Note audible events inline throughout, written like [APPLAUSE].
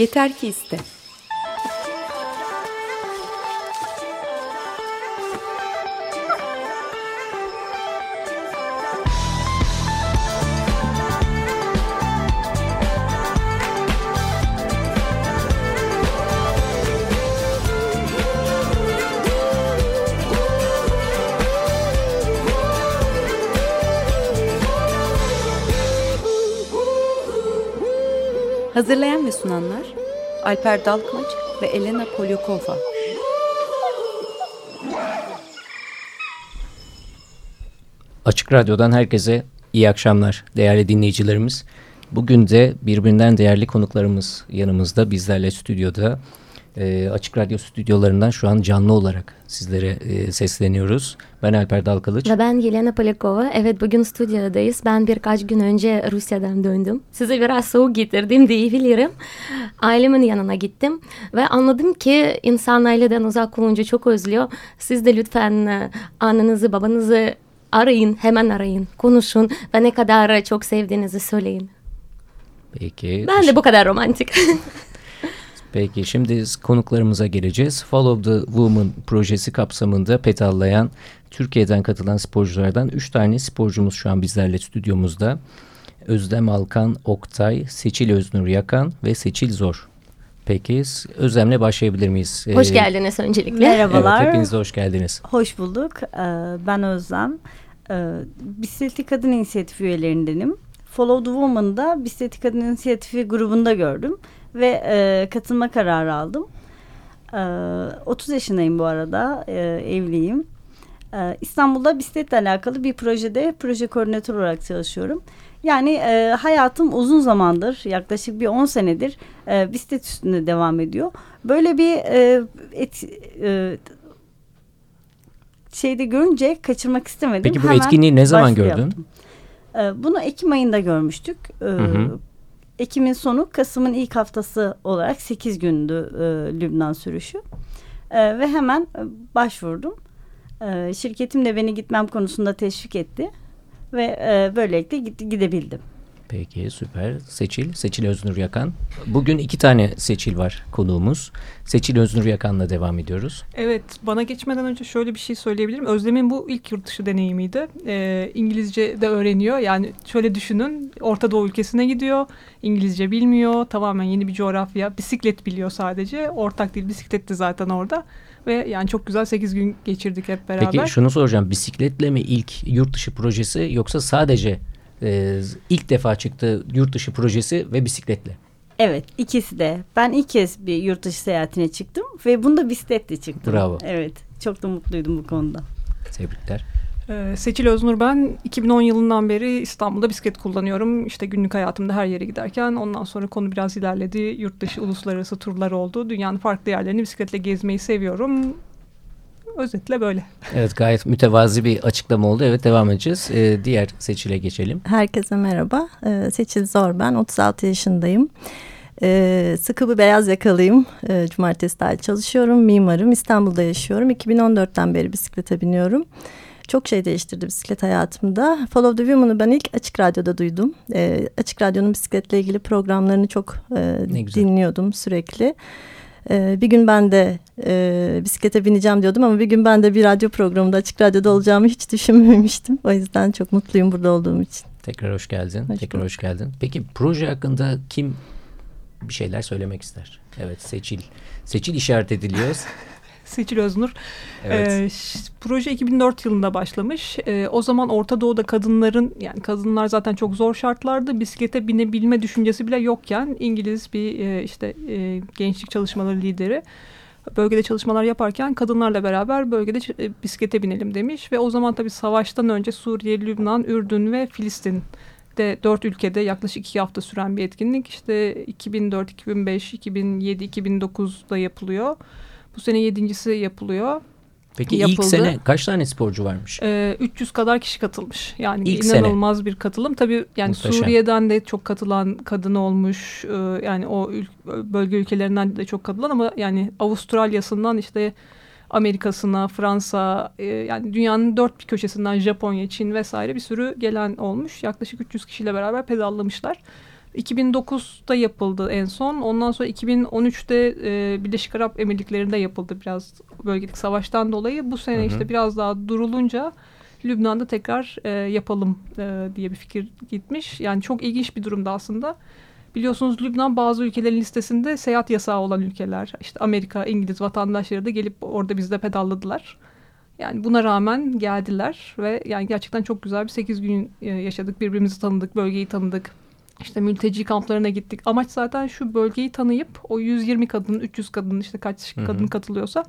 Yeter ki iste. Hazırlayan ve sunanlar Alper Dalkmaç ve Elena Polyakova. Açık Radyo'dan herkese iyi akşamlar değerli dinleyicilerimiz. Bugün de birbirinden değerli konuklarımız yanımızda bizlerle stüdyoda. E, Açık Radyo stüdyolarından şu an canlı olarak sizlere e, sesleniyoruz. Ben Alper Dalkalıç. Ve ben Yelena Polyakova. Evet bugün stüdyodayız. Ben birkaç gün önce Rusya'dan döndüm. Size biraz soğuk getirdim diyebilirim. Ailemin yanına gittim. Ve anladım ki insan aileden uzak olunca çok özlüyor. Siz de lütfen e, annenizi babanızı arayın. Hemen arayın. Konuşun. Ve ne kadar çok sevdiğinizi söyleyin. Peki. Ben de bu kadar romantik. [LAUGHS] Peki şimdi konuklarımıza geleceğiz. Follow the Woman projesi kapsamında petallayan Türkiye'den katılan sporculardan 3 tane sporcumuz şu an bizlerle stüdyomuzda. Özlem Alkan Oktay, Seçil Öznur Yakan ve Seçil Zor. Peki Özlem'le başlayabilir miyiz? Hoş geldiniz öncelikle. Merhabalar. Evet, hepiniz de hoş geldiniz. Hoş bulduk. Ben Özlem. Bisikletli Kadın İnisiyatifi üyelerindenim. Follow the Woman'da Bisikletli Kadın İnisiyatifi grubunda gördüm ve e, katılma kararı aldım. E, 30 yaşındayım bu arada, e, evliyim. E, İstanbul'da bisikletle alakalı bir projede proje koordinatör olarak çalışıyorum. Yani e, hayatım uzun zamandır, yaklaşık bir 10 senedir e, bisiklet üstünde devam ediyor. Böyle bir e, et, e, şeyde görünce kaçırmak istemedim. Peki bu Hemen etkinliği ne zaman gördün? Yaptım. E, bunu Ekim ayında görmüştük. E, hı hı. Ekim'in sonu Kasım'ın ilk haftası olarak 8 gündü e, Lübnan sürüşü. E, ve hemen başvurdum. E, şirketim de beni gitmem konusunda teşvik etti. Ve e, böylelikle gidebildim. Peki süper. Seçil, Seçil Öznur Yakan. Bugün iki tane Seçil var konuğumuz. Seçil Öznur Yakan'la devam ediyoruz. Evet, bana geçmeden önce şöyle bir şey söyleyebilirim. Özlem'in bu ilk yurt dışı deneyimiydi. Ee, İngilizce de öğreniyor. Yani şöyle düşünün, Orta Doğu ülkesine gidiyor. İngilizce bilmiyor. Tamamen yeni bir coğrafya. Bisiklet biliyor sadece. Ortak dil bisikletti zaten orada. Ve yani çok güzel 8 gün geçirdik hep beraber. Peki şunu soracağım. Bisikletle mi ilk yurt dışı projesi yoksa sadece e, ilk defa çıktı yurt dışı projesi ve bisikletle. Evet ikisi de. Ben ilk kez bir yurt dışı seyahatine çıktım ve bunda bisikletle çıktım. Bravo. Evet çok da mutluydum bu konuda. Tebrikler. Ee, Seçil Öznur ben 2010 yılından beri İstanbul'da bisiklet kullanıyorum. İşte günlük hayatımda her yere giderken ondan sonra konu biraz ilerledi. Yurt dışı uluslararası turlar oldu. Dünyanın farklı yerlerini bisikletle gezmeyi seviyorum. Özetle böyle. Evet gayet mütevazi bir açıklama oldu. Evet devam edeceğiz. Ee, diğer Seçil'e geçelim. Herkese merhaba. Ee, Seçil Zor ben. 36 yaşındayım. Ee, sıkı bir beyaz yakalıyım. Ee, cumartesi dahil çalışıyorum. Mimarım. İstanbul'da yaşıyorum. 2014'ten beri bisiklete biniyorum. Çok şey değiştirdi bisiklet hayatımda. Follow the Woman'ı ben ilk Açık Radyo'da duydum. Ee, Açık Radyo'nun bisikletle ilgili programlarını çok e, dinliyordum sürekli. Ee, bir gün ben de e, bisiklete bineceğim diyordum ama bir gün ben de bir radyo programında Açık Radyo'da olacağımı hiç düşünmemiştim. O yüzden çok mutluyum burada olduğum için. Tekrar hoş geldin. Hoş Tekrar hoş geldin. Peki proje hakkında kim bir şeyler söylemek ister? Evet Seçil. Seçil işaret ediliyor. [LAUGHS] Seçil Öznur. Evet. Ee, proje 2004 yılında başlamış. Ee, o zaman Orta Doğu'da kadınların yani kadınlar zaten çok zor şartlarda bisiklete binebilme düşüncesi bile yokken İngiliz bir e, işte e, gençlik çalışmaları lideri bölgede çalışmalar yaparken kadınlarla beraber bölgede e, bisiklete binelim demiş ve o zaman tabii savaştan önce Suriye, Lübnan, Ürdün ve Filistin de dört ülkede yaklaşık iki hafta süren bir etkinlik. İşte 2004, 2005, 2007, 2009'da yapılıyor. Bu sene yedincisi yapılıyor. Peki yapıldı. ilk sene kaç tane sporcu varmış? Ee, 300 kadar kişi katılmış. Yani ilk inanılmaz sene. bir katılım. Tabii yani Muhteşem. Suriye'den de çok katılan kadın olmuş. Ee, yani o ül bölge ülkelerinden de çok katılan ama yani Avustralya'sından işte Amerika'sına, Fransa, e, yani dünyanın dört bir köşesinden Japonya, Çin vesaire bir sürü gelen olmuş. Yaklaşık 300 kişiyle beraber pedallamışlar. 2009'da yapıldı en son. Ondan sonra 2013'te e, Birleşik Arap Emirlikleri'nde yapıldı biraz bölgelik savaştan dolayı. Bu sene hı hı. işte biraz daha durulunca Lübnan'da tekrar e, yapalım e, diye bir fikir gitmiş. Yani çok ilginç bir durumda aslında. Biliyorsunuz Lübnan bazı ülkelerin listesinde seyahat yasağı olan ülkeler. İşte Amerika, İngiliz vatandaşları da gelip orada bizde pedalladılar. Yani buna rağmen geldiler ve yani gerçekten çok güzel bir 8 gün e, yaşadık. Birbirimizi tanıdık, bölgeyi tanıdık. İşte mülteci kamplarına gittik. Amaç zaten şu bölgeyi tanıyıp o 120 kadın, 300 kadın işte kaç Hı -hı. kadın katılıyorsa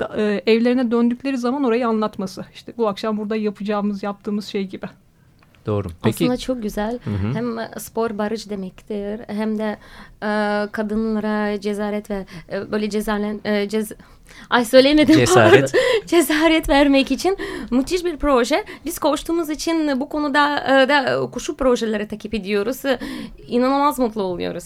da, e, evlerine döndükleri zaman orayı anlatması. İşte bu akşam burada yapacağımız, yaptığımız şey gibi. Doğru. Peki, Aslında çok güzel. Hı hı. Hem spor barış demektir hem de e, kadınlara cesaret ve e, böyle cezaret e, cez Ay söyleyemedim. Cesaret. [LAUGHS] Cesaret vermek için müthiş bir proje. Biz koştuğumuz için bu konuda e, da koşu projeleri takip ediyoruz. İnanılmaz mutlu oluyoruz.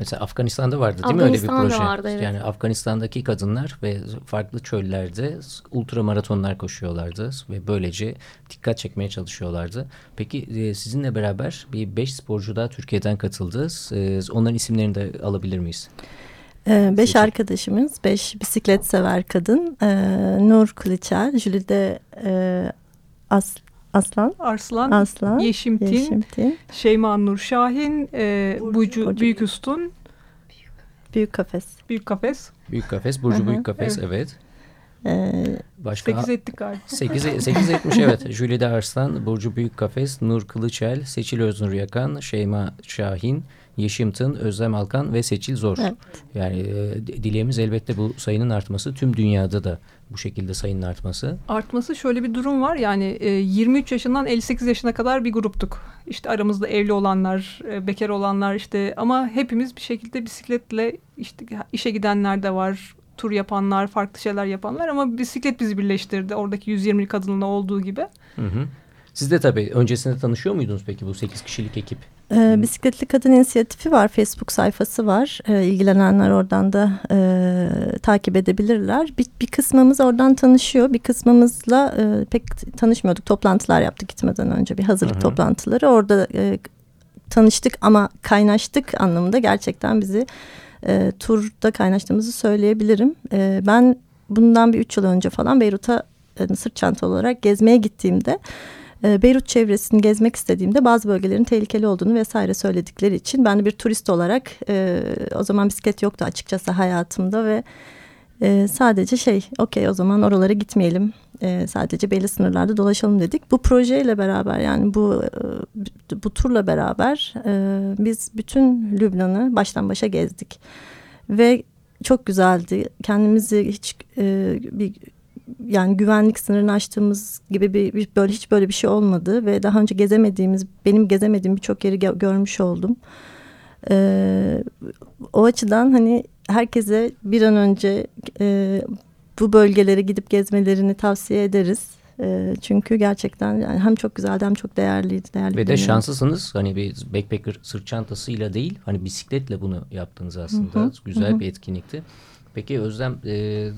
Mesela Afganistan'da vardı değil mi öyle bir proje? Vardı, evet. Yani Afganistan'daki kadınlar ve farklı çöllerde ultramaratonlar koşuyorlardı ve böylece dikkat çekmeye çalışıyorlardı. Peki e, sizinle beraber bir beş sporcu da Türkiye'den katıldı. E, onların isimlerini de alabilir miyiz? Ee, beş arkadaşımız, beş bisiklet sever kadın. Ee, Nur Kılıçer, Jülide e, As, Aslan, Arslan, Aslan Yeşimtin, Yeşimtin. Şeyma Nur Şahin, e, Burcu, Burcu, Burcu Büyük Üstün, Büyük Kafes. Büyük Kafes. Büyük Kafes, Burcu Büyük Kafes, evet. evet. Ee, Başka, 8 ettik galiba. 8, 8 etmiş [LAUGHS] evet. Jülide Arslan, Burcu Büyük Kafes, Nur Kılıçel, Seçil Öznur Yakan, Şeyma Şahin, Yeşimtın, Özlem Alkan ve Seçil Zor. Evet. Yani e, dileğimiz elbette bu sayının artması. Tüm dünyada da bu şekilde sayının artması. Artması şöyle bir durum var. Yani e, 23 yaşından 58 yaşına kadar bir gruptuk. İşte aramızda evli olanlar, e, bekar olanlar işte ama hepimiz bir şekilde bisikletle işte işe gidenler de var. Tur yapanlar, farklı şeyler yapanlar ama bisiklet bizi birleştirdi. Oradaki 120 kadınla olduğu gibi. Hı hı. Siz de tabii öncesinde tanışıyor muydunuz peki bu 8 kişilik ekip? E, Bisikletli Kadın İnisiyatifi var, Facebook sayfası var. E, ilgilenenler oradan da e, takip edebilirler. Bir, bir kısmımız oradan tanışıyor, bir kısmımızla e, pek tanışmıyorduk. Toplantılar yaptık gitmeden önce, bir hazırlık Hı-hı. toplantıları. Orada e, tanıştık ama kaynaştık anlamında gerçekten bizi e, turda kaynaştığımızı söyleyebilirim. E, ben bundan bir üç yıl önce falan Beyrut'a e, sırt çanta olarak gezmeye gittiğimde... Ee, Beyrut çevresini gezmek istediğimde bazı bölgelerin tehlikeli olduğunu vesaire söyledikleri için ben de bir turist olarak e, o zaman bisiklet yoktu açıkçası hayatımda ve e, sadece şey okey o zaman oralara gitmeyelim e, sadece belli sınırlarda dolaşalım dedik. Bu projeyle beraber yani bu bu turla beraber biz bütün Lübnan'ı baştan başa gezdik ve çok güzeldi. Kendimizi hiç bir yani güvenlik sınırını aştığımız gibi bir, bir böyle hiç böyle bir şey olmadı ve daha önce gezemediğimiz benim gezemediğim birçok yeri görmüş oldum. Ee, o açıdan hani herkese bir an önce e, bu bölgelere gidip gezmelerini tavsiye ederiz. E, çünkü gerçekten yani hem çok güzeldi hem çok değerliydi. Değerli Ve de şanslısınız hani bir backpacker sırt çantasıyla değil hani bisikletle bunu yaptınız aslında. Hı hı. Güzel hı. bir etkinlikti. Peki Özlem e,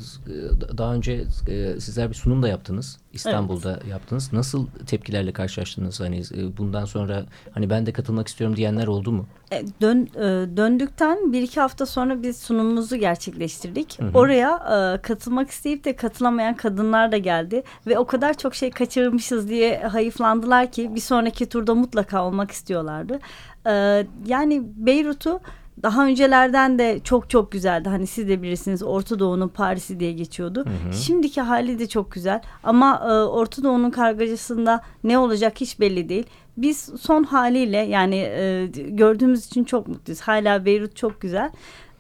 daha önce e, sizler bir sunum da yaptınız. İstanbul'da evet. yaptınız. Nasıl tepkilerle karşılaştınız? Hani e, bundan sonra hani ben de katılmak istiyorum diyenler oldu mu? E, dön, e, döndükten bir iki hafta sonra biz sunumumuzu gerçekleştirdik. Hı hı. Oraya e, katılmak isteyip de katılamayan kadınlar da geldi ve o kadar çok şey kaçırmışız diye hayıflandılar ki bir sonraki turda mutlaka olmak istiyorlardı. E, yani Beyrut'u daha öncelerden de çok çok güzeldi. Hani siz de bilirsiniz Orta Doğu'nun Paris'i diye geçiyordu. Hı hı. Şimdiki hali de çok güzel. Ama e, Orta Doğu'nun kargacasında ne olacak hiç belli değil. Biz son haliyle yani e, gördüğümüz için çok mutluyuz. Hala Beyrut çok güzel.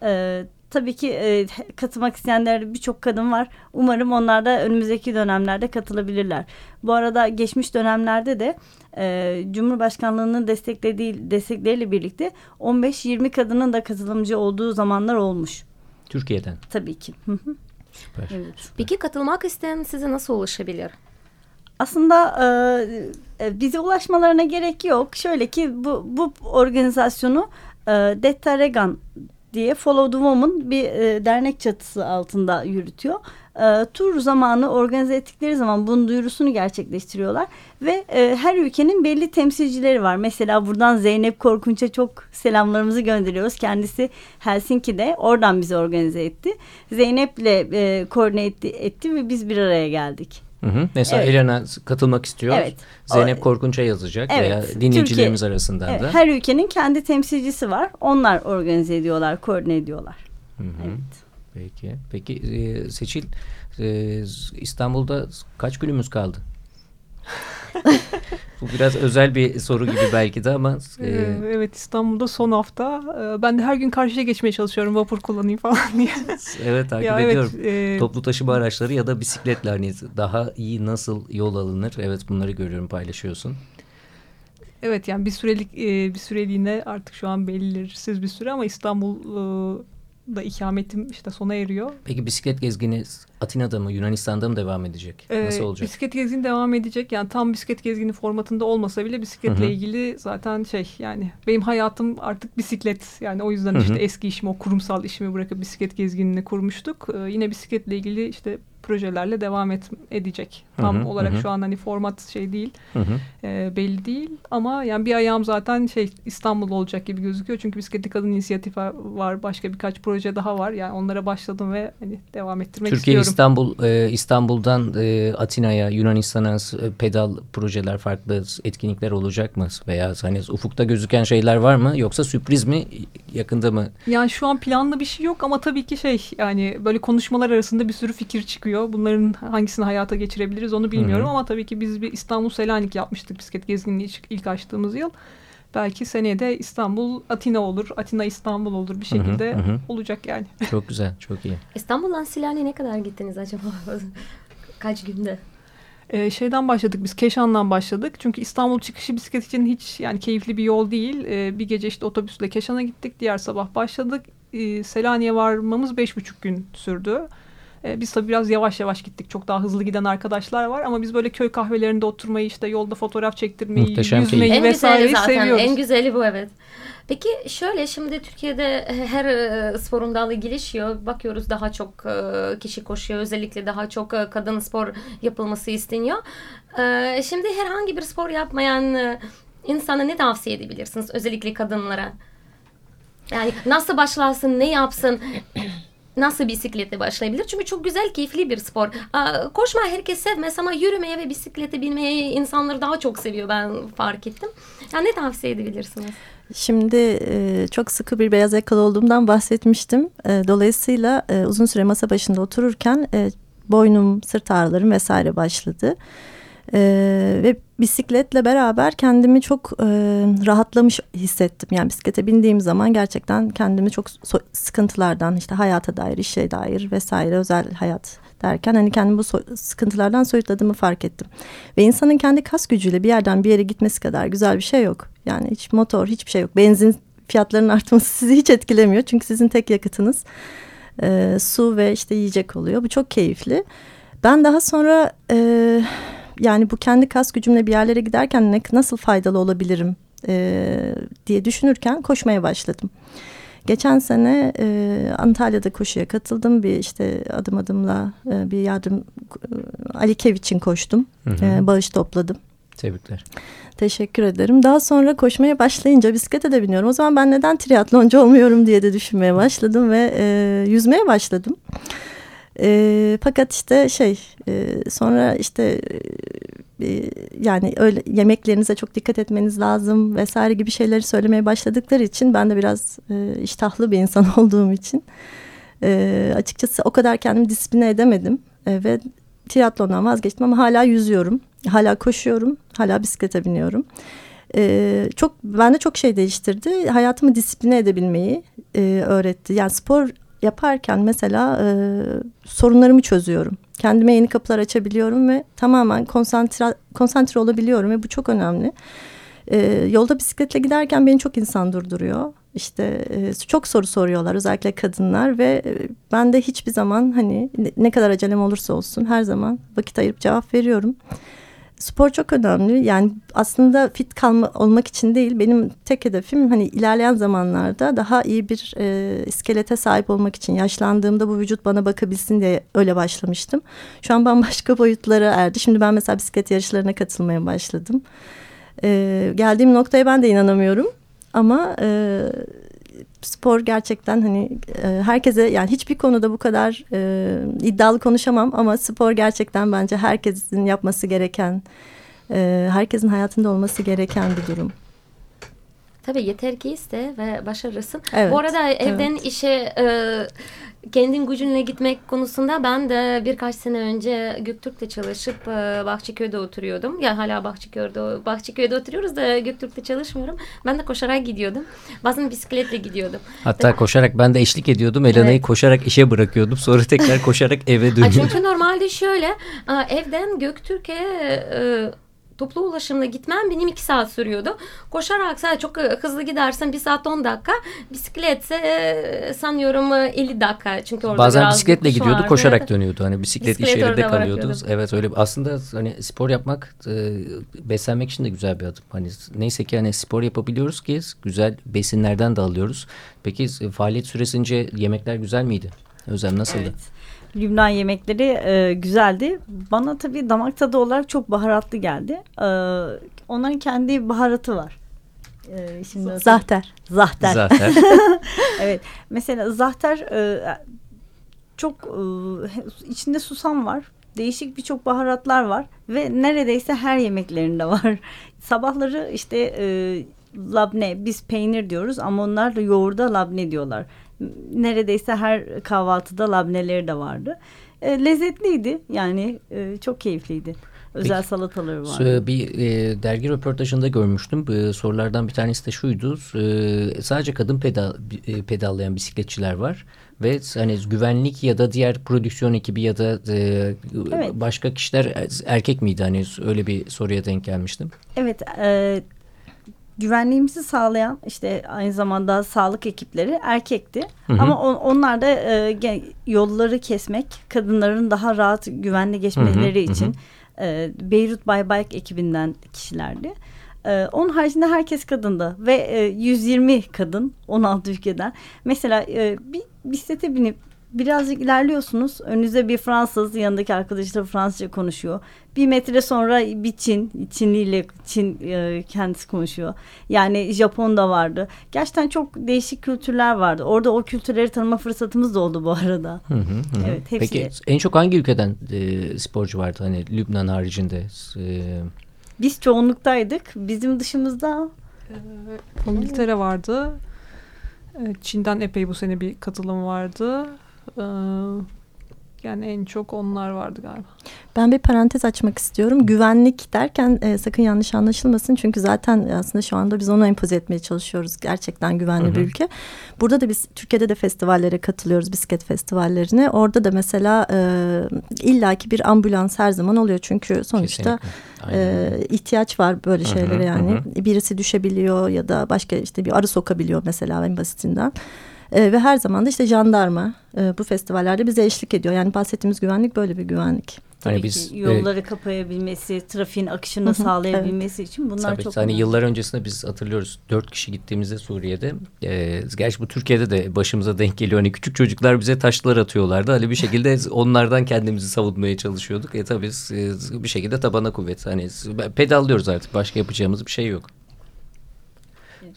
E, tabii ki e, katılmak isteyenler birçok kadın var. Umarım onlar da önümüzdeki dönemlerde katılabilirler. Bu arada geçmiş dönemlerde de e, Cumhurbaşkanlığının desteklediği destekleriyle birlikte 15-20 kadının da katılımcı olduğu zamanlar olmuş. Türkiye'den. Tabii ki. Süper. Evet. Peki katılmak isteyen size nasıl ulaşabilir? Aslında e, e, bize ulaşmalarına gerek yok. Şöyle ki bu, bu organizasyonu e, Detta Regan diye Follow the Woman bir e, dernek çatısı altında yürütüyor. e, tur zamanı organize ettikleri zaman bunun duyurusunu gerçekleştiriyorlar ve e, her ülkenin belli temsilcileri var. Mesela buradan Zeynep Korkunç'a çok selamlarımızı gönderiyoruz. Kendisi Helsinki'de oradan bizi organize etti. Zeynep'le e, koordine etti, etti ve biz bir araya geldik. Hı hı. Mesela Evet. Elena katılmak istiyor. Evet. Zeynep Korkunç'a yazacak Evet. veya dinleyicilerimiz Türkiye- arasından Evet, da. her ülkenin kendi temsilcisi var. Onlar organize ediyorlar, koordine ediyorlar. Hı hı. Evet. Peki. Peki e, Seçil e, İstanbul'da kaç günümüz kaldı? [LAUGHS] Bu biraz özel bir soru gibi belki de ama e, Ee, evet İstanbul'da son hafta. Ee, Ben de her gün karşıya geçmeye çalışıyorum vapur kullanayım falan [LAUGHS] diye. evet takip ya ediyorum. evet. e, Toplu taşıma araçları ya da bisikletle hani daha iyi nasıl yol alınır? Evet bunları görüyorum paylaşıyorsun. Evet yani bir sürelik e, bir süreliğine artık şu an belirsiz bir süre ama İstanbul'da ikametim işte sona eriyor. Peki bisiklet gezgini Atina'da mı Yunanistan'da mı devam edecek? Ee, Nasıl olacak? Bisiklet gezgini devam edecek. Yani tam bisiklet gezgini formatında olmasa bile bisikletle Hı hı. ilgili zaten şey yani benim hayatım artık bisiklet. Yani o yüzden Hı hı. işte eski işimi o kurumsal işimi bırakıp bisiklet gezginini kurmuştuk. Ee, yine bisikletle ilgili işte projelerle devam et, edecek. Tam Hı hı, olarak hı şu an hani format şey değil. Hı hı. e, belli değil ama yani bir ayağım zaten şey İstanbul olacak gibi gözüküyor çünkü bisikletli kadın inisiyatifi var başka birkaç proje daha var yani onlara başladım ve hani devam ettirmek Türkiye istiyorum. İstanbul e, İstanbul'dan e, Atina'ya Yunanistan'a e, pedal projeler farklı etkinlikler olacak mı veya hani ufukta gözüken şeyler var mı yoksa sürpriz mi yakında mı? Yani şu an planlı bir şey yok ama tabii ki şey yani böyle konuşmalar arasında bir sürü fikir çıkıyor. Bunların hangisini hayata geçirebiliriz onu bilmiyorum Hı hı. ama tabii ki biz bir İstanbul Selanik yapmıştık bisiklet gezginliği ilk, açtığımız yıl. Belki seneye de İstanbul Atina olur, Atina İstanbul olur bir Hı hı, şekilde hı hı. olacak yani. [LAUGHS] Çok güzel çok iyi. İstanbul'dan Selanik'e ne kadar gittiniz acaba? [LAUGHS] Kaç günde? Ee, şeyden başladık biz Keşan'dan başladık. Çünkü İstanbul çıkışı bisiklet için hiç yani keyifli bir yol değil. Ee, bir gece işte otobüsle Keşan'a gittik. Diğer sabah başladık. Ee, Selanik'e varmamız beş buçuk gün sürdü. Ee, biz tabii biraz yavaş yavaş gittik. Çok daha hızlı giden arkadaşlar var ama biz böyle köy kahvelerinde oturmayı işte yolda fotoğraf çektirmeyi, Muhteşem yüzmeyi keyif. Vesaireyi zaten. seviyoruz. En güzeli bu evet. Peki şöyle şimdi Türkiye'de her e, sporun dalı gelişiyor. Bakıyoruz daha çok e, kişi koşuyor. Özellikle daha çok e, kadın spor yapılması isteniyor. E, Şimdi herhangi bir spor yapmayan e, insana ne tavsiye edebilirsiniz? Özellikle kadınlara. Yani nasıl başlasın, ne yapsın? Nasıl bisikletle başlayabilir? Çünkü çok güzel, keyifli bir spor. Koşma herkes sevmez ama yürümeye ve bisiklete binmeyi insanlar daha çok seviyor ben fark ettim. Yani ne tavsiye edebilirsiniz? Şimdi e, çok sıkı bir beyaz yakalı olduğumdan bahsetmiştim. E, dolayısıyla e, uzun süre masa başında otururken boynum, sırt ağrılarım vesaire başladı. E, ve bisikletle beraber kendimi çok e, rahatlamış hissettim. Yani bisiklete bindiğim zaman gerçekten kendimi çok so- sıkıntılardan işte hayata dair, işe dair vesaire özel hayat derken hani kendimi bu so- sıkıntılardan soyutladığımı fark ettim. Ve insanın kendi kas gücüyle bir yerden bir yere gitmesi kadar güzel bir şey yok. Yani hiç motor, hiçbir şey yok. Benzin fiyatlarının artması [LAUGHS] sizi hiç etkilemiyor. Çünkü sizin tek yakıtınız e, su ve işte yiyecek oluyor. Bu çok keyifli. Ben daha sonra e, yani bu kendi kas gücümle bir yerlere giderken ne, nasıl faydalı olabilirim e, diye düşünürken koşmaya başladım. Geçen sene e, Antalya'da koşuya katıldım. Bir işte adım adımla e, bir yardım Ali Kev için koştum. Hı hı. E, bağış topladım. Tebrikler. Teşekkür ederim. Daha sonra koşmaya başlayınca bisiklete de biniyorum. O zaman ben neden triatloncu olmuyorum diye de düşünmeye başladım ve e, yüzmeye başladım. E, fakat işte şey e, sonra işte e, yani öyle yemeklerinize çok dikkat etmeniz lazım vesaire gibi şeyleri söylemeye başladıkları için ben de biraz e, iştahlı bir insan [LAUGHS] olduğum için e, açıkçası o kadar kendimi disipline edemedim e, ve triatlondan vazgeçtim ama hala yüzüyorum, hala koşuyorum, hala bisiklete biniyorum. Ee, çok bende çok şey değiştirdi. Hayatımı disipline edebilmeyi e, öğretti. Yani spor yaparken mesela e, sorunlarımı çözüyorum. Kendime yeni kapılar açabiliyorum ve tamamen konsantre konsantre olabiliyorum ve bu çok önemli. E, yolda bisikletle giderken beni çok insan durduruyor. İşte e, çok soru soruyorlar özellikle kadınlar ve e, ben de hiçbir zaman hani ne- kadar acelem olursa olsun her zaman vakit ayırıp cevap veriyorum. Spor çok önemli. Yani aslında fit kalma olmak için değil. Benim tek hedefim hani ilerleyen zamanlarda daha iyi bir e, iskelete sahip olmak için. Yaşlandığımda bu vücut bana bakabilsin diye öyle başlamıştım. Şu an bambaşka [LAUGHS] boyutlara erdi. Şimdi ben mesela bisiklet yarışlarına katılmaya başladım. E, geldiğim noktaya ben de inanamıyorum. Ama e, spor gerçekten hani e, herkese yani hiçbir konuda bu kadar e, iddialı konuşamam ama spor gerçekten bence herkesin yapması gereken, e, herkesin hayatında olması gereken bir durum. Tabii yeter ki iste ve başarısın. Evet, Bu arada evden evet. işe e, kendin gücünle gitmek konusunda ben de birkaç sene önce Göktürk'te çalışıp e, Bahçeköy'de oturuyordum. Ya hala Bahçeköy'de, Bahçeköy'de oturuyoruz da Göktürk'te çalışmıyorum. Ben de koşarak gidiyordum. Bazen bisikletle gidiyordum. Hatta koşarak ben de eşlik ediyordum. Elena'yı Evet. koşarak işe bırakıyordum. Sonra tekrar koşarak eve [LAUGHS] dönüyordum. çünkü normalde şöyle e, evden Göktürk'e e, toplu ulaşımla gitmem benim iki saat sürüyordu. Koşarak sadece çok e, hızlı gidersen bir saat 10 dakika. Bisikletse e, sanıyorum e, 50 dakika. Çünkü orada Bazen bisikletle gidiyordu, vardı. koşarak dönüyordu. Hani bisiklet, Bisiklet iş yerinde kalıyordu. Evet öyle. Aslında hani spor yapmak, e, beslenmek için de güzel bir adım. Hani neyse ki hani spor yapabiliyoruz ki güzel besinlerden de alıyoruz. Peki e, faaliyet süresince yemekler güzel miydi? Özlem nasıldı? Lübnan yemekleri e, güzeldi. Bana tabii damak tadı olarak çok baharatlı geldi. E, onların kendi baharatı var. E, şimdi Zahter. Zahter. Zaten. [LAUGHS] evet. Mesela zahter e, çok e, içinde susam var. Değişik birçok baharatlar var ve neredeyse her yemeklerinde [LAUGHS] var. Sabahları işte e, labne biz peynir diyoruz ama onlar da yoğurda labne diyorlar. Neredeyse her kahvaltıda labneleri de vardı. E, lezzetliydi yani e, çok keyifliydi. Özel Peki. salataları vardı. Ee, Bir e, dergi röportajında görmüştüm. E, sorulardan bir tanesi de şuydu. E, sadece kadın pedal, e, pedallayan bisikletçiler var. Ve hani güvenlik ya da diğer prodüksiyon ekibi ya da e, Evet. başka kişiler erkek miydi? Hani öyle bir soruya denk gelmiştim. Evet, e, güvenliğimizi sağlayan işte aynı zamanda sağlık ekipleri erkekti. Hı hı. Ama on- onlar da e, yolları kesmek, kadınların daha rahat güvenli geçmeleri Hı hı, hı için e, Beyrut Bay Bike ekibinden kişilerdi. E, onun haricinde herkes kadındı ve e, 120 kadın 16 ülkeden. Mesela e, bir bisiklete binip birazcık ilerliyorsunuz. Önünüzde bir Fransız, yanındaki arkadaşlar Fransızca konuşuyor. Bir metre sonra bir Çin, Çinliyle Çin e, kendisi konuşuyor. Yani Japon da vardı. Gerçekten çok değişik kültürler vardı. Orada o kültürleri tanıma fırsatımız da oldu bu arada. Hı hı, hı. Evet, hepsi. Peki en çok hangi ülkeden e, sporcu vardı? Hani Lübnan haricinde. E, Biz çoğunluktaydık. Bizim dışımızda İngiltere vardı. Ee, Çin'den epey bu sene bir katılım vardı. Ee, Yani en çok onlar vardı galiba. Ben bir parantez açmak istiyorum. Güvenlik derken e, sakın yanlış anlaşılmasın. Çünkü zaten aslında şu anda biz onu empoze etmeye çalışıyoruz. Gerçekten güvenli Hı hı. bir ülke. Burada da biz Türkiye'de de festivallere katılıyoruz. Bisiklet festivallerine. Orada da mesela e, illaki bir ambulans her zaman oluyor. Çünkü sonuçta e, ihtiyaç var böyle Hı hı, şeylere yani. hı Birisi düşebiliyor ya da başka işte bir arı sokabiliyor mesela en basitinden. E, ve her zaman da işte jandarma e, bu festivallerde bize eşlik ediyor. Yani bahsettiğimiz güvenlik böyle bir güvenlik. tabii Hani ki biz, e, yolları kapayabilmesi, trafiğin akışını Hı sağlayabilmesi için bunlar Tabii çok hani önemli. yıllar öncesinde biz hatırlıyoruz dört kişi gittiğimizde Suriye'de e, gerçi bu Türkiye'de de başımıza denk geliyor hani küçük çocuklar bize taşlar atıyorlardı hani bir şekilde [LAUGHS] onlardan kendimizi savunmaya çalışıyorduk e tabii e, bir şekilde tabana kuvvet hani pedallıyoruz artık başka yapacağımız bir şey yok.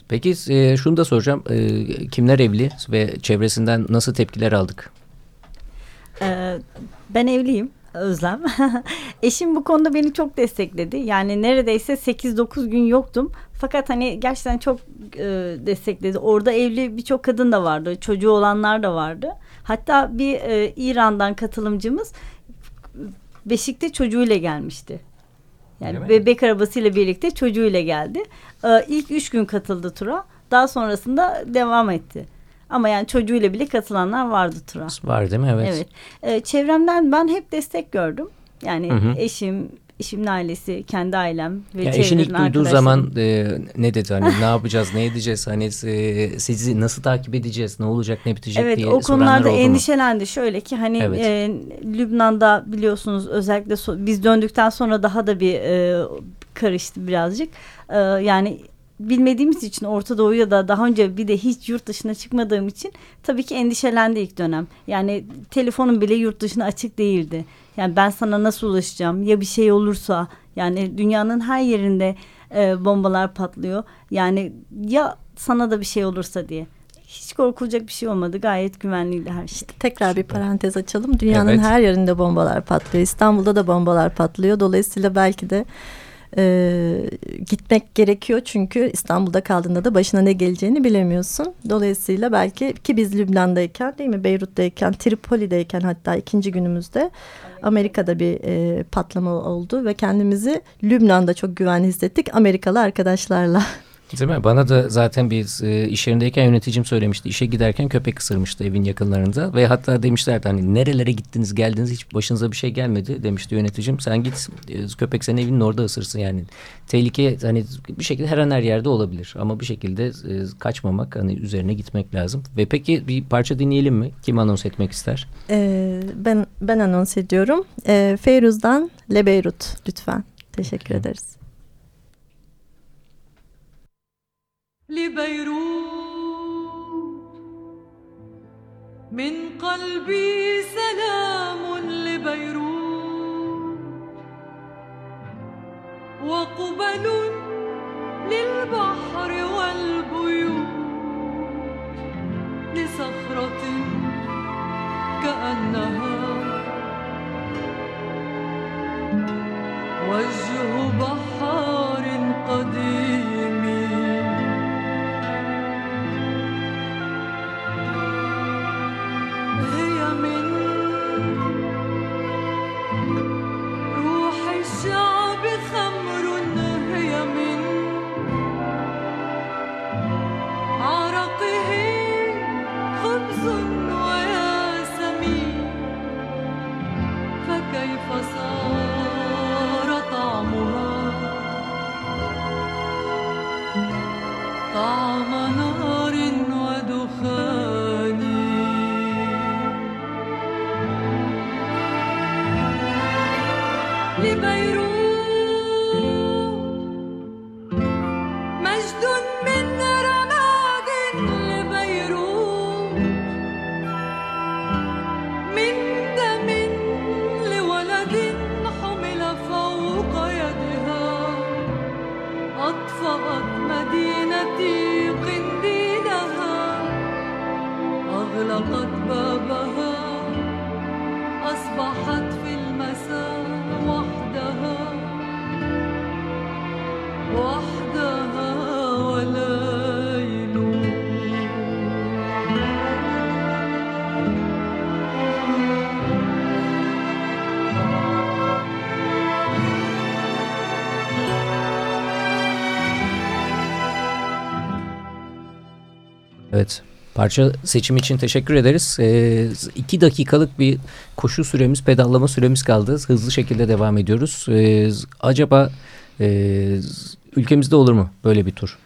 Peki e, şunu da soracağım e, kimler evli ve çevresinden nasıl tepkiler aldık? Ee, ben evliyim Özlem. [LAUGHS] Eşim bu konuda beni çok destekledi. Yani neredeyse 8-9 gün yoktum. Fakat hani gerçekten çok e, destekledi. Orada evli birçok kadın da vardı. Çocuğu olanlar da vardı. Hatta bir e, İran'dan katılımcımız Beşik'te çocuğuyla gelmişti. Yani bebek arabasıyla birlikte çocuğuyla geldi. Ee, ilk üç gün katıldı tura. Daha sonrasında devam etti. Ama yani çocuğuyla bile katılanlar vardı tura. Var değil mi? Evet. Evet. Ee, çevremden ben hep destek gördüm. Yani Hı hı. eşim, eşimin ailesi, kendi ailem ve ya eşin ilk duyduğu zaman e, ne dedi hani ne yapacağız, ne edeceğiz, hani e, sizi nasıl takip edeceğiz, ne olacak, ne bitecek evet, diye o konularda mu? endişelendi. Şöyle ki hani Evet. e, Lübnan'da biliyorsunuz özellikle so- biz döndükten sonra daha da bir e, karıştı birazcık. E, yani bilmediğimiz için Orta Doğu'ya da daha önce bir de hiç yurt dışına çıkmadığım için tabii ki endişelendi ilk dönem. Yani telefonum bile yurt dışına açık değildi. Yani ben sana nasıl ulaşacağım ya bir şey olursa yani dünyanın her yerinde e, bombalar patlıyor. Yani ya sana da bir şey olursa diye. Hiç korkulacak bir şey olmadı. Gayet güvenliydi her şey. Tekrar bir parantez açalım. Dünyanın Evet. her yerinde bombalar patlıyor. İstanbul'da da bombalar patlıyor. Dolayısıyla belki de e, gitmek gerekiyor. Çünkü İstanbul'da kaldığında da başına ne geleceğini bilemiyorsun. Dolayısıyla belki ki biz Lübnan'dayken değil mi Beyrut'tayken Tripoli'deyken hatta ikinci günümüzde Amerika'da bir e, patlama oldu ve kendimizi Lübnan'da çok güvenli hissettik Amerikalı arkadaşlarla. [LAUGHS] Değil mi? Bana da zaten biz e, iş yerindeyken yöneticim söylemişti. İşe giderken köpek ısırmıştı evin yakınlarında ve hatta demişlerdi hani nerelere gittiniz geldiniz hiç başınıza bir şey gelmedi demişti yöneticim. Sen git köpek senin evinin orada ısırsın yani. Tehlike hani bir şekilde her an her yerde olabilir ama bir şekilde e, kaçmamak hani üzerine gitmek lazım. Ve peki bir parça dinleyelim mi? Kim anons etmek ister? E, ben ben anons ediyorum. E, Feyruz'dan Le Beyrut lütfen. Teşekkür Peki. ederiz. لبيروت. من قلبي سلام لبيروت. وقبل للبحر والبيوت. لصخرة كأنها وجه بحار قديم Parça seçimi için teşekkür ederiz. Ee, iki dakikalık bir koşu süremiz, pedallama süremiz kaldı. Hızlı şekilde devam ediyoruz. Ee, acaba e, ülkemizde olur mu böyle bir tur?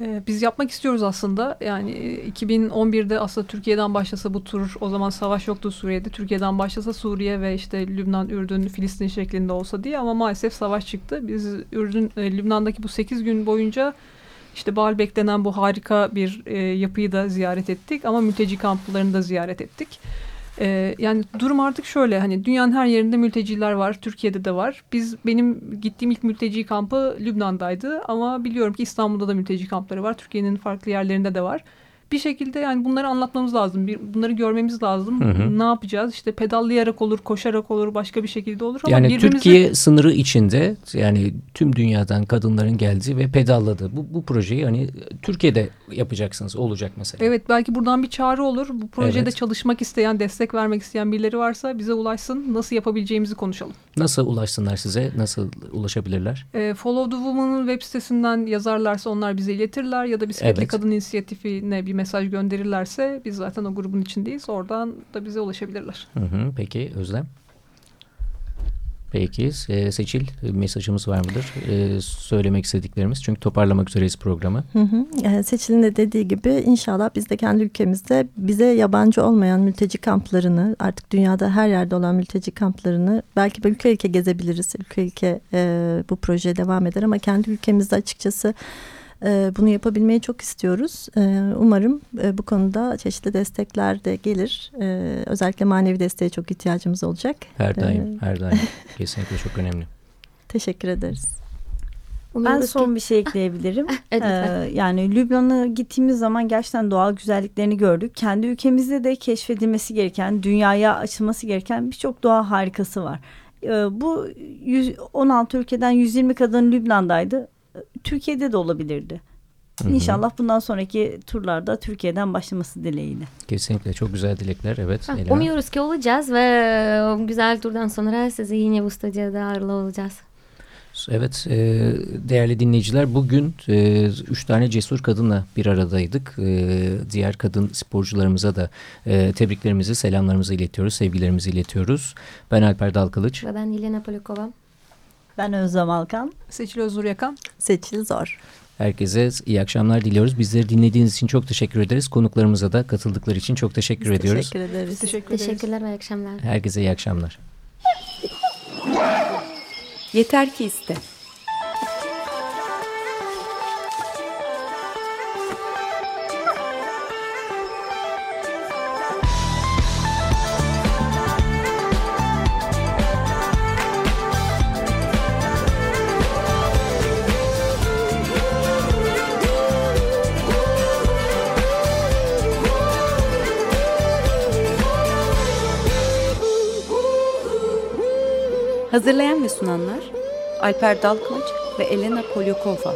Ee, biz yapmak istiyoruz aslında. Yani e, 2011'de aslında Türkiye'den başlasa bu tur o zaman savaş yoktu Suriye'de. Türkiye'den başlasa Suriye ve işte Lübnan, Ürdün, Filistin şeklinde olsa diye ama maalesef savaş çıktı. Biz Ürdün, e, Lübnan'daki bu 8 gün boyunca işte Baalbek denen bu harika bir e, yapıyı da ziyaret ettik ama mülteci kamplarını da ziyaret ettik. E, yani durum artık şöyle hani dünyanın her yerinde mülteciler var, Türkiye'de de var. Biz benim gittiğim ilk mülteci kampı Lübnan'daydı ama biliyorum ki İstanbul'da da mülteci kampları var, Türkiye'nin farklı yerlerinde de var. Bir şekilde yani bunları anlatmamız lazım, bir, bunları görmemiz lazım. Hı hı. Ne yapacağız? İşte pedallayarak olur, koşarak olur, başka bir şekilde olur ama Yani birbirimize- Türkiye sınırı içinde yani tüm dünyadan kadınların geldiği ve pedalladı. Bu, bu projeyi hani Türkiye'de yapacaksınız olacak mesela. Evet belki buradan bir çağrı olur. Bu projede Evet. çalışmak isteyen, destek vermek isteyen birileri varsa bize ulaşsın. Nasıl yapabileceğimizi konuşalım. Nasıl ulaşsınlar size? Nasıl ulaşabilirler? E, Follow the Woman'ın web sitesinden yazarlarsa onlar bize iletirler ya da Bisikletli Evet. Kadın İnisiyatifine bir mesaj gönderirlerse biz zaten o grubun içindeyiz. Oradan da bize ulaşabilirler. Hı hı, peki Özlem? Peki e, Seçil e, mesajımız var mıdır? E, söylemek istediklerimiz çünkü toparlamak üzereyiz programı. Hı hı. E, Seçil'in de dediği gibi inşallah biz de kendi ülkemizde bize yabancı olmayan mülteci kamplarını artık dünyada her yerde olan mülteci kamplarını belki ülke ülke gezebiliriz. Ülke ülke e, bu proje devam eder ama kendi ülkemizde açıkçası e, bunu yapabilmeyi çok istiyoruz. E, umarım e, bu konuda çeşitli destekler de gelir. E, özellikle manevi desteğe çok ihtiyacımız olacak. Her daim, E, her daim. [LAUGHS] Kesinlikle çok önemli. Teşekkür ederiz. Ben son ki- bir şey ekleyebilirim. [LAUGHS] Evet. Ee, yani Lübnan'a gittiğimiz zaman gerçekten doğal güzelliklerini gördük. Kendi ülkemizde de keşfedilmesi gereken, dünyaya açılması gereken birçok doğa harikası var. Ee, bu 100 16 ülkeden 120 kadın Lübnan'daydı. Türkiye'de de olabilirdi. Hı hı. İnşallah bundan sonraki turlarda Türkiye'den başlaması dileğiyle. Kesinlikle çok güzel dilekler. Evet. Ha. Umuyoruz ki olacağız ve o güzel turdan sonra sizi yine bu stüdyoda ağırlı olacağız. Evet e, değerli dinleyiciler bugün e, üç tane cesur kadınla bir aradaydık. E, diğer kadın sporcularımıza da e, tebriklerimizi, selamlarımızı iletiyoruz, sevgilerimizi iletiyoruz. Ben Alper Dalkılıç. Ve ben Yelena Polikova. Ben Özlem Alkan. Seçil Özgür Yakan. Seçil zor. Herkese iyi akşamlar diliyoruz. Bizleri dinlediğiniz için çok teşekkür ederiz. Konuklarımıza da katıldıkları için çok teşekkür Biz ediyoruz. Teşekkür ederiz. Teşekkür ederiz. Teşekkürler ve iyi akşamlar. Herkese iyi akşamlar. Yeter ki iste. Hazırlayan ve sunanlar Alper Dalkılıç ve Elena Polyakova.